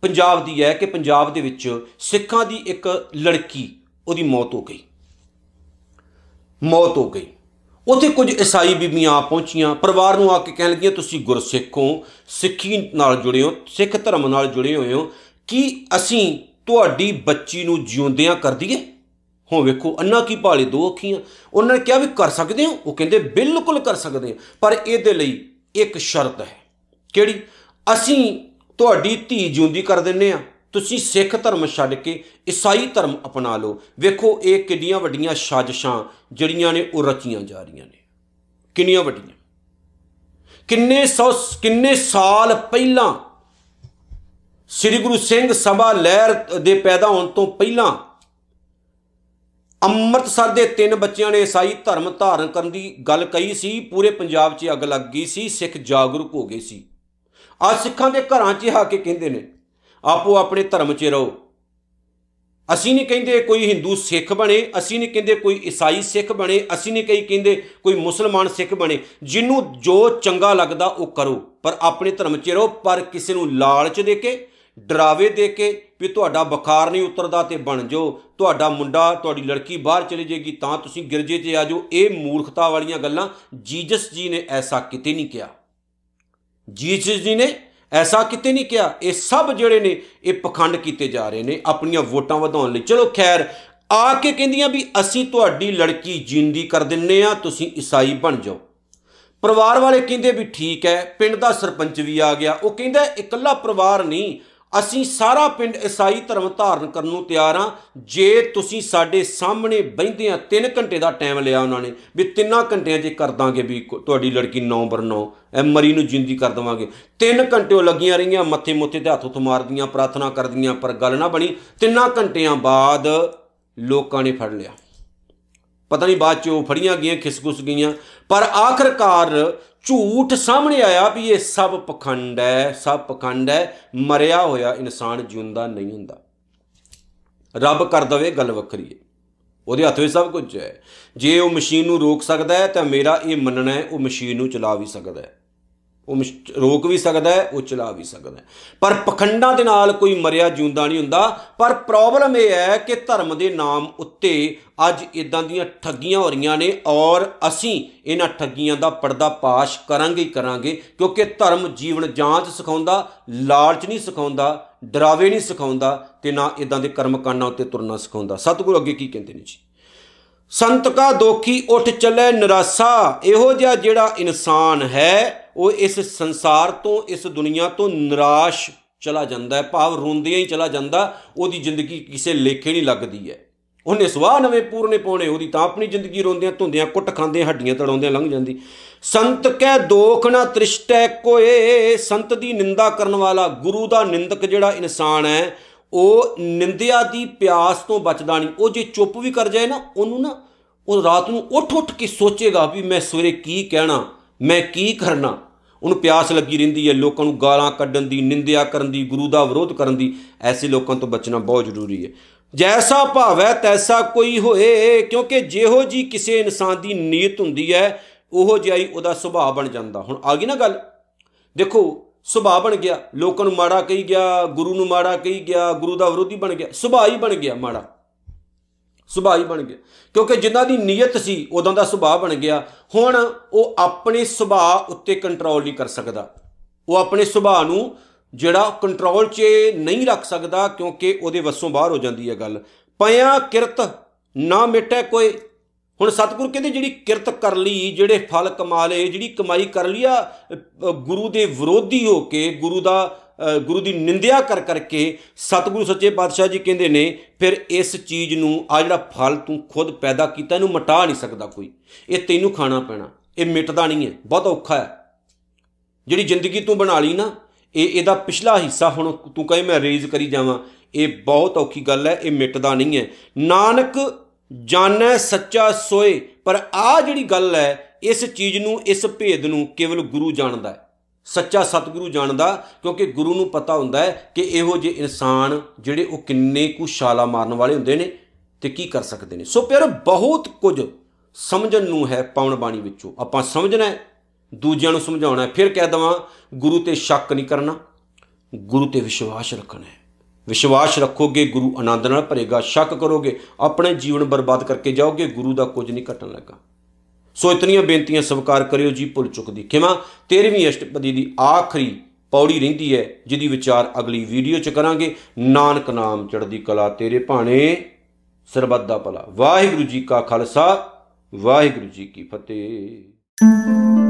ਪੰਜਾਬ ਦੀ ਹੈ ਕਿ ਪੰਜਾਬ ਦੇ ਵਿੱਚ ਸਿੱਖਾਂ ਦੀ ਇੱਕ ਲੜਕੀ, ਉਹਦੀ ਮੌਤ ਹੋ ਗਈ। ਮੌਤ ਹੋ ਗਈ। ਉੱਥੇ ਕੁਝ ਈਸਾਈ ਬੀਬੀਆਂ ਆ ਪਹੁੰਚੀਆਂ, ਪਰਿਵਾਰ ਨੂੰ ਆ ਕੇ ਕਹਿਣ ਲੱਗੀਆਂ, ਤੁਸੀਂ ਗੁਰਸਿੱਖ ਹੋ ਸਿੱਖੀ ਨਾਲ ਜੁੜੇ ਹੋ, ਸਿੱਖ ਧਰਮ ਨਾਲ ਜੁੜੇ ਹੋਏ ਹੋ। ਕਿ ਅਸੀਂ ਤੁਹਾਡੀ ਬੱਚੀ ਨੂੰ ਜਿਉਂਦਿਆਂ ਕਰ ਦਈਏ? ਹੋ, ਵੇਖੋ, ਅੰਨਾ ਕੀ ਭਾਲੇ ਦੋ ਅੱਖੀਆਂ। ਉਹਨਾਂ ਨੇ ਕਿਹਾ ਵੀ ਕਰ ਸਕਦੇ ਹੋ? ਉਹ ਕਹਿੰਦੇ, ਬਿਲਕੁਲ ਕਰ ਸਕਦੇ ਹਾਂ। ਪਰ ਇਹਦੇ ਲਈ ਇੱਕ ਸ਼ਰਤ ਹੈ। ਕਿਹੜੀ? ਅਸੀਂ ਤੁਹਾਡੀ ਧੀ ਜਿਉਂਦੀ ਕਰ ਦਿੰਨੇ ਆ ਤੁਸੀਂ ਸਿੱਖ ਧਰਮ ਛੱਡ ਕੇ ਈਸਾਈ ਧਰਮ ਅਪਣਾ ਲਓ। ਵੇਖੋ ਇਹ ਕਿੰਨੀਆਂ ਵੱਡੀਆਂ ਸਾਜ਼ਿਸ਼ਾਂ ਜਿਹੜੀਆਂ ਨੇ ਉਹ ਰਚੀਆਂ ਜਾ ਰਹੀਆਂ ਨੇ। ਕਿੰਨੀਆਂ ਵੱਡੀਆਂ। ਕਿੰਨੇ ਸੌ ਕਿੰਨੇ ਸਾਲ ਪਹਿਲਾਂ ਸ੍ਰੀ ਗੁਰੂ ਸਿੰਘ ਸਭਾ ਲਹਿਰ ਦੇ ਪੈਦਾ ਹੋਣ ਤੋਂ ਪਹਿਲਾਂ ਅੰਮ੍ਰਿਤਸਰ ਦੇ ਤਿੰਨ ਬੱਚਿਆਂ ਨੇ ਈਸਾਈ ਧਰਮ ਧਾਰਨ ਕਰਨ ਦੀ ਗੱਲ ਕਹੀ ਸੀ। ਪੂਰੇ ਪੰਜਾਬ 'ਚ ਅੱਗ ਲੱਗ ਗਈ ਸੀ। ਸਿੱਖ ਜਾਗਰੂਕ ਹੋ ਗਏ ਸੀ। ਅੱਜ ਸਿੱਖਾਂ ਦੇ ਘਰਾਂ 'ਚ ਆ ਕੇ ਕਹਿੰਦੇ ਨੇ ਆਪੋ ਆਪਣੇ ਧਰਮ 'ਚ ਰਹੋ। ਅਸੀਂ ਨਹੀਂ ਕਹਿੰਦੇ ਕੋਈ ਹਿੰਦੂ ਸਿੱਖ ਬਣੇ, ਅਸੀਂ ਨਹੀਂ ਕਹਿੰਦੇ ਕੋਈ ਈਸਾਈ ਸਿੱਖ ਬਣੇ, ਅਸੀਂ ਨਹੀਂ ਕਹੀ ਕਹਿੰਦੇ ਕੋਈ ਮੁਸਲਮਾਨ ਸਿੱਖ ਬਣੇ। ਜਿਹਨੂੰ ਜੋ ਚੰਗਾ ਲੱਗਦਾ ਉਹ ਕਰੋ, ਪਰ ਆਪਣੇ ਧਰਮ 'ਚ ਰਹੋ, ਪਰ ਕਿਸੇ ਨੂੰ ਲਾਲਚ ਦੇ ਕੇ, ਡਰਾਵੇ ਦੇ ਕੇ ਵੀ ਤੁਹਾਡਾ ਬੁਖਾਰ ਨਹੀਂ ਉਤਰਦਾ ਤੇ ਬਣ ਜਾਓ। ਤੁਹਾਡਾ ਮੁੰਡਾ, ਤੁਹਾਡੀ ਲੜਕੀ ਬਾਹਰ ਚਲੀ ਜਾਏਗੀ, ਤਾਂ ਤੁਸੀਂ ਗਿਰਜੇ 'ਚ ਆ ਜਾਓ। ਇਹ ਮੂਰਖਤਾ ਵਾਲੀਆਂ ਗੱਲਾਂ ਜੀਜਸ ਜੀ ਨੇ ਐਸਾ ਕਿਤੇ ਨਹੀਂ ਕਿਹਾ। ਜੀਸਸ ਜੀ ਨੇ ਐਸਾ ਕਿਤੇ ਨਹੀਂ ਕਿਹਾ। ਇਹ ਸਭ ਜਿਹੜੇ ਨੇ, ਇਹ ਪਖੰਡ ਕੀਤੇ ਜਾ ਰਹੇ ਨੇ, ਆਪਣੀਆਂ ਵੋਟਾਂ ਵਧਾਉਣ ਲਈ। ਚਲੋ ਖੈਰ, ਆ ਕੇ ਕਹਿੰਦੀਆਂ ਵੀ ਅਸੀਂ ਤੁਹਾਡੀ ਲੜਕੀ ਜਿੰਦੀ ਕਰ ਦਿੰਨੇ ਆ, ਤੁਸੀਂ ਈਸਾਈ ਬਣ ਜਾਓ। ਪਰਿਵਾਰ ਵਾਲੇ ਕਹਿੰਦੇ ਵੀ ਠੀਕ ਹੈ, ਪਿੰਡ ਦਾ ਸਰਪੰਚ ਵੀ ਆ ਗਿਆ। ਉਹ ਕਹਿੰਦਾ, ਇਕੱਲਾ ਪਰਿਵਾਰ ਨਹੀਂ ਅਸੀਂ ਸਾਰਾ ਪਿੰਡ ਈਸਾਈ ਧਰਮ ਧਾਰਨ ਕਰਨ ਨੂੰ ਤਿਆਰ ਹਾਂ। ਜੇ ਤੁਸੀਂ ਸਾਡੇ ਸਾਹਮਣੇ ਬੈੰਦੇ ਆ 3 ਘੰਟੇ ਦਾ ਟਾਈਮ ਲਿਆ ਉਹਨਾਂ ਨੇ, ਵੀ ਤਿੰਨਾਂ ਘੰਟਿਆਂ 'ਚ ਕਰ ਦਾਂਗੇ ਵੀ ਤੁਹਾਡੀ ਲੜਕੀ 9 ਬਰ 9 ਐ ਮਰੀ ਨੂੰ ਜਿੰਦੀ ਕਰ ਦਵਾਂਗੇ। 3 ਘੰਟੇ ਉਹ ਲੱਗੀਆਂ ਰਹੀਆਂ, ਮੱਥੇ ਮੁੱਥੇ ਤੇ ਹੱਥ ਉੱਤ ਮਾਰਦੀਆਂ, ਪ੍ਰਾਰਥਨਾ ਕਰਦੀਆਂ, ਪਰ ਗੱਲ ਨਾ ਬਣੀ। ਤਿੰਨਾਂ ਘੰਟਿਆਂ ਬਾਅਦ ਲੋਕਾਂ ਨੇ ਫੜ ਲਿਆ। ਪਤਾ ਨਹੀਂ ਬਾਅਦ ਚ ਉਹ ਫੜੀਆਂ ਗਈਆਂ, ਖਿਸਕੁਸ ਗਈਆਂ। ਪਰ ਆਖਰਕਾਰ ਝੂਠ ਸਾਹਮਣੇ ਆਇਆ ਵੀ ਇਹ ਸਭ ਪਖੰਡ ਹੈ, ਸਭ ਪਖੰਡ ਹੈ, ਮਰਿਆ ਹੋਇਆ ਇਨਸਾਨ ਜਿਉਂਦਾ ਨਹੀਂ ਹੁੰਦਾ। ਰੱਬ ਕਰ ਦਵੇ ਗੱਲ ਵੱਖਰੀ ਹੈ। ਉਹਦੇ ਹੱਥ ਵਿੱਚ ਸਭ ਕੁਝ ਹੈ। ਜੇ ਉਹ ਮਸ਼ੀਨ ਨੂੰ ਰੋਕ ਸਕਦਾ ਹੈ ਤਾਂ ਮੇਰਾ ਇਹ ਮੰਨਣਾ ਹੈ, ਉਹ ਮਸ਼ੀਨ ਨੂੰ ਚਲਾ ਵੀ ਸਕਦਾ ਹੈ। ਉਹ ਰੋਕ ਵੀ ਸਕਦਾ ਹੈ, ਉਹ ਚਲਾ ਵੀ ਸਕਦਾ ਹੈ। ਪਰ ਪਖੰਡਾਂ ਦੇ ਨਾਲ ਕੋਈ ਮਰਿਆ ਜਿਉਂਦਾ ਨਹੀਂ ਹੁੰਦਾ। ਪਰ ਪ੍ਰੋਬਲਮ ਇਹ ਹੈ ਕਿ ਧਰਮ ਦੇ ਨਾਮ ਉੱਤੇ ਅੱਜ ਇਦਾਂ ਦੀਆਂ ਠੱਗੀਆਂ ਹੋ ਰਹੀਆਂ ਨੇ ਔਰ ਅਸੀਂ ਇਹਨਾਂ ਠੱਗੀਆਂ ਦਾ ਪਰਦਾ ਪਾਸ਼ ਕਰਾਂਗੇ ਹੀ ਕਰਾਂਗੇ, ਕਿਉਂਕਿ ਧਰਮ ਜੀਵਨ ਜਾਂਚ ਸਿਖਾਉਂਦਾ, ਲਾਲਚ ਨਹੀਂ ਸਿਖਾਉਂਦਾ, ਡਰਾਵੇ ਨਹੀਂ ਸਿਖਾਉਂਦਾ ਤੇ ਨਾ ਇਦਾਂ ਦੇ ਕਰਮ ਕਾਂਡਾਂ ਉੱਤੇ ਤੁਰਨਾ ਸਿਖਾਉਂਦਾ। ਸਤਿਗੁਰੂ ਅੱਗੇ ਕੀ ਕਹਿੰਦੇ ਨੇ ਜੀ? ਸੰਤ ਕਾ ਦੋਖੀ ਉੱਠ ਚੱਲੇ ਨਿਰਾਸਾ, ਇਹੋ ਜਿਹਾ ਜਿਹੜਾ ਇਨਸਾਨ ਹੈ ਉਹ ਇਸ ਸੰਸਾਰ ਤੋਂ, ਇਸ ਦੁਨੀਆ ਤੋਂ ਨਿਰਾਸ਼ ਚਲਾ ਜਾਂਦਾ ਹੈ, ਭਾਵ ਰੋਂਦਿਆਂ ਹੀ ਚਲਾ ਜਾਂਦਾ, ਉਹਦੀ ਜ਼ਿੰਦਗੀ ਕਿਸੇ ਲੇਖੇ ਨਹੀਂ ਲੱਗਦੀ ਹੈ। ਉਹਨੇ ਸਵਾਹ ਨਵੇਂ ਪੂਰਨੇ ਪਾਉਣੇ, ਉਹਦੀ ਤਾਂ ਆਪਣੀ ਜ਼ਿੰਦਗੀ ਰੋਂਦਿਆਂ ਧੁੰਦਿਆਂ, ਕੁੱਟ ਖਾਂਦੇ ਹੱਡੀਆਂ ਤੜਾਉਂਦਿਆਂ ਲੰਘ ਜਾਂਦੀ। ਸੰਤ ਕੈ ਦੋਖ ਨਾ ਤ੍ਰਿਸ਼ਟੈ ਕੋਏ, ਸੰਤ ਦੀ ਨਿੰਦਾ ਕਰਨ ਵਾਲਾ ਗੁਰੂ ਦਾ ਨਿੰਦਕ ਜਿਹੜਾ ਇਨਸਾਨ ਹੈ, ਉਹ ਨਿੰਦਿਆ ਦੀ ਪਿਆਸ ਤੋਂ ਬਚਦਾ ਨਹੀਂ। ਉਹ ਜੇ ਚੁੱਪ ਵੀ ਕਰ ਜਾਏ ਨਾ, ਉਹਨੂੰ ਨਾ, ਉਹ ਰਾਤ ਨੂੰ ਉੱਠ ਉੱਠ ਕੇ ਸੋਚੇਗਾ ਵੀ ਮੈਂ ਸਵੇਰੇ ਕੀ ਕਹਿਣਾ। ਮੈਂ ਕੀ ਕਰਨਾ? ਉਹਨੂੰ ਪਿਆਸ ਲੱਗੀ ਰਹਿੰਦੀ ਹੈ, ਲੋਕਾਂ ਨੂੰ ਗਾਲਾਂ ਕੱਢਣ ਦੀ, ਨਿੰਦਿਆ ਕਰਨ ਦੀ, ਗੁਰੂ ਦਾ ਵਿਰੋਧ ਕਰਨ ਦੀ, ਐਸੇ ਲੋਕਾਂ ਤੋਂ ਬਚਣਾ ਬਹੁਤ ਜ਼ਰੂਰੀ ਹੈ। ਜੈਸਾ ਭਾਵੈ ਤੈਸਾ ਕੋਈ ਹੋਏ, ਕਿਉਂਕਿ ਜਿਹੋ ਜੀ ਕਿਸੇ ਇਨਸਾਨ ਦੀ ਨੀਅਤ ਹੁੰਦੀ ਹੈ, ਉਹੋ ਜਿਹਾ ਹੀ ਉਹਦਾ ਸੁਭਾਅ ਬਣ ਜਾਂਦਾ। ਹੁਣ ਆ ਗਈ ਨਾ ਗੱਲ। ਦੇਖੋ, ਸੁਭਾਅ ਬਣ ਗਿਆ, ਲੋਕਾਂ ਨੂੰ ਮਾੜਾ ਕਹੀ ਗਿਆ, ਗੁਰੂ ਨੂੰ ਮਾੜਾ ਕਹੀ ਗਿਆ, ਗੁਰੂ ਦਾ ਵਿਰੋਧੀ ਬਣ ਗਿਆ, ਸੁਭਾਅ ਹੀ ਬਣ ਗਿਆ ਮਾੜਾ। ਸੁਭਾਅ ਹੀ ਬਣ ਗਿਆ। ਕਿਉਂਕਿ ਜਿਨ੍ਹਾਂ ਦੀ ਨੀਅਤ ਸੀ ਉਦੋਂ ਦਾ ਸੁਭਾਅ ਬਣ ਗਿਆ। ਹੁਣ ਉਹ ਆਪਣੇ ਸੁਭਾਅ ਉੱਤੇ ਕੰਟਰੋਲ ਨਹੀਂ ਕਰ ਸਕਦਾ। ਉਹ ਆਪਣੇ ਸੁਭਾਅ ਨੂੰ ਜਿਹੜਾ ਕੰਟਰੋਲ 'ਚ ਨਹੀਂ ਰੱਖ ਸਕਦਾ ਕਿਉਂਕਿ ਉਹਦੇ ਵੱਸੋਂ ਬਾਹਰ ਹੋ ਜਾਂਦੀ ਹੈ ਗੱਲ। ਪਿਆ ਕਿਰਤ ਨਾ ਮਿਟੇ ਕੋਈ। ਹੁਣ ਸਤਿਗੁਰ ਕਹਿੰਦੇ ਜਿਹੜੀ ਕਿਰਤ ਕਰ ਲਈ ਜਿਹੜੇ ਫਲ ਕਮਾ ਲਏ ਜਿਹੜੀ ਕਮਾਈ ਕਰ ਲਿਆ ਗੁਰੂ ਦੇ ਵਿਰੋਧੀ ਹੋ ਕੇ ਗੁਰੂ ਦਾ ਅ, ਗੁਰੂ ਦੀ ਨਿੰਦਿਆ ਕਰ ਕਰਕੇ ਸਤਿਗੁਰੂ ਸੱਚੇ ਪਾਤਸ਼ਾਹ ਜੀ ਕਹਿੰਦੇ ਨੇ, ਫਿਰ ਇਸ ਚੀਜ਼ ਨੂੰ ਆ ਜਿਹੜਾ ਫਲ ਤੂੰ ਖੁਦ ਪੈਦਾ ਕੀਤਾ, ਇਹਨੂੰ ਮਿਟਾ ਨਹੀਂ ਸਕਦਾ ਕੋਈ। ਇਹ ਤੈਨੂੰ ਖਾਣਾ ਪੈਣਾ। ਇਹ ਮਿਟਦਾ ਨਹੀਂ ਹੈ। ਬਹੁਤ ਔਖਾ ਹੈ। ਜਿਹੜੀ ਜ਼ਿੰਦਗੀ ਤੂੰ ਬਣਾ ਲਈ ਨਾ, ਇਹ ਇਹਦਾ ਪਿਛਲਾ ਹਿੱਸਾ ਹੁਣ ਤੂੰ ਕਹੇ ਮੈਂ ਰੇਜ਼ ਕਰੀ ਜਾਵਾਂ। ਇਹ ਬਹੁਤ ਔਖੀ ਗੱਲ ਹੈ। ਇਹ ਮਿਟਦਾ ਨਹੀਂ ਹੈ। ਨਾਨਕ ਜਾਣੈ, ਸੱਚਾ ਸੋਏ। ਪਰ ਆ ਜਿਹੜੀ ਗੱਲ ਹੈ, ਇਸ ਚੀਜ਼ ਨੂੰ, ਇਸ ਭੇਦ ਨੂੰ ਕੇਵਲ ਗੁਰੂ ਜਾਣਦਾ ਹੈ। ਸੱਚਾ ਸਤਿਗੁਰੂ ਜਾਣਦਾ, ਕਿਉਂਕਿ ਗੁਰੂ ਨੂੰ ਪਤਾ ਹੁੰਦਾ ਹੈ ਕਿ ਇਹੋ ਜਿਹੇ ਇਨਸਾਨ ਜਿਹੜੇ ਉਹ ਕਿੰਨੇ ਕੁ ਛਾਲਾ ਮਾਰਨ ਵਾਲੇ ਹੁੰਦੇ ਨੇ ਤੇ ਕੀ ਕਰ ਸਕਦੇ ਨੇ। ਸੋ ਪਿਆਰ, ਬਹੁਤ ਕੁਝ ਸਮਝਣ ਨੂੰ ਹੈ ਪਾਉਣ ਬਾਣੀ ਵਿੱਚੋਂ। ਆਪਾਂ ਸਮਝਣਾ ਹੈ, ਦੂਜਿਆਂ ਨੂੰ ਸਮਝਾਉਣਾ ਹੈ, ਫਿਰ ਕਹਿ ਦਵਾਂ, ਗੁਰੂ ਤੇ ਸ਼ੱਕ ਨਹੀਂ ਕਰਨਾ, ਗੁਰੂ ਤੇ ਵਿਸ਼ਵਾਸ ਰੱਖਣਾ ਹੈ। ਵਿਸ਼ਵਾਸ ਰੱਖੋਗੇ, ਗੁਰੂ ਆਨੰਦ ਨਾਲ ਭਰੇਗਾ, ਸ਼ੱਕ ਕਰੋਗੇ, ਆਪਣੇ ਜੀਵਨ ਬਰਬਾਦ ਕਰਕੇ ਜਾਓਗੇ, ਗੁਰੂ ਦਾ ਕੁਝ ਨਹੀਂ ਘਟਣ ਲੱਗਾ। ਸੋ ਇਤਨੀਆਂ ਬੇਨਤੀਆਂ ਸਵੀਕਾਰ ਕਰਿਓ ਜੀ, ਭੁੱਲ ਚੁੱਕਦੀ ਖਿਮਾ। 13ਵੀਂ ਅਸ਼ਟਪਦੀ ਦੀ ਆਖਰੀ ਪੌੜੀ ਰਹਿੰਦੀ ਹੈ, ਜਿਹਦੀ ਵਿਚਾਰ ਅਗਲੀ ਵੀਡੀਓ ਚ ਕਰਾਂਗੇ। ਨਾਨਕ ਨਾਮ ਚੜ੍ਹਦੀ ਕਲਾ ਤੇਰੇ ਭਾਣੇ, ਸਰਬੱਤ ਦਾ ਭਲਾ। ਵਾਹਿਗੁਰੂ ਜੀ ਕਾ ਖਾਲਸਾ, ਵਾਹਿਗੁਰੂ ਜੀ ਕੀ ਫਤਿਹ।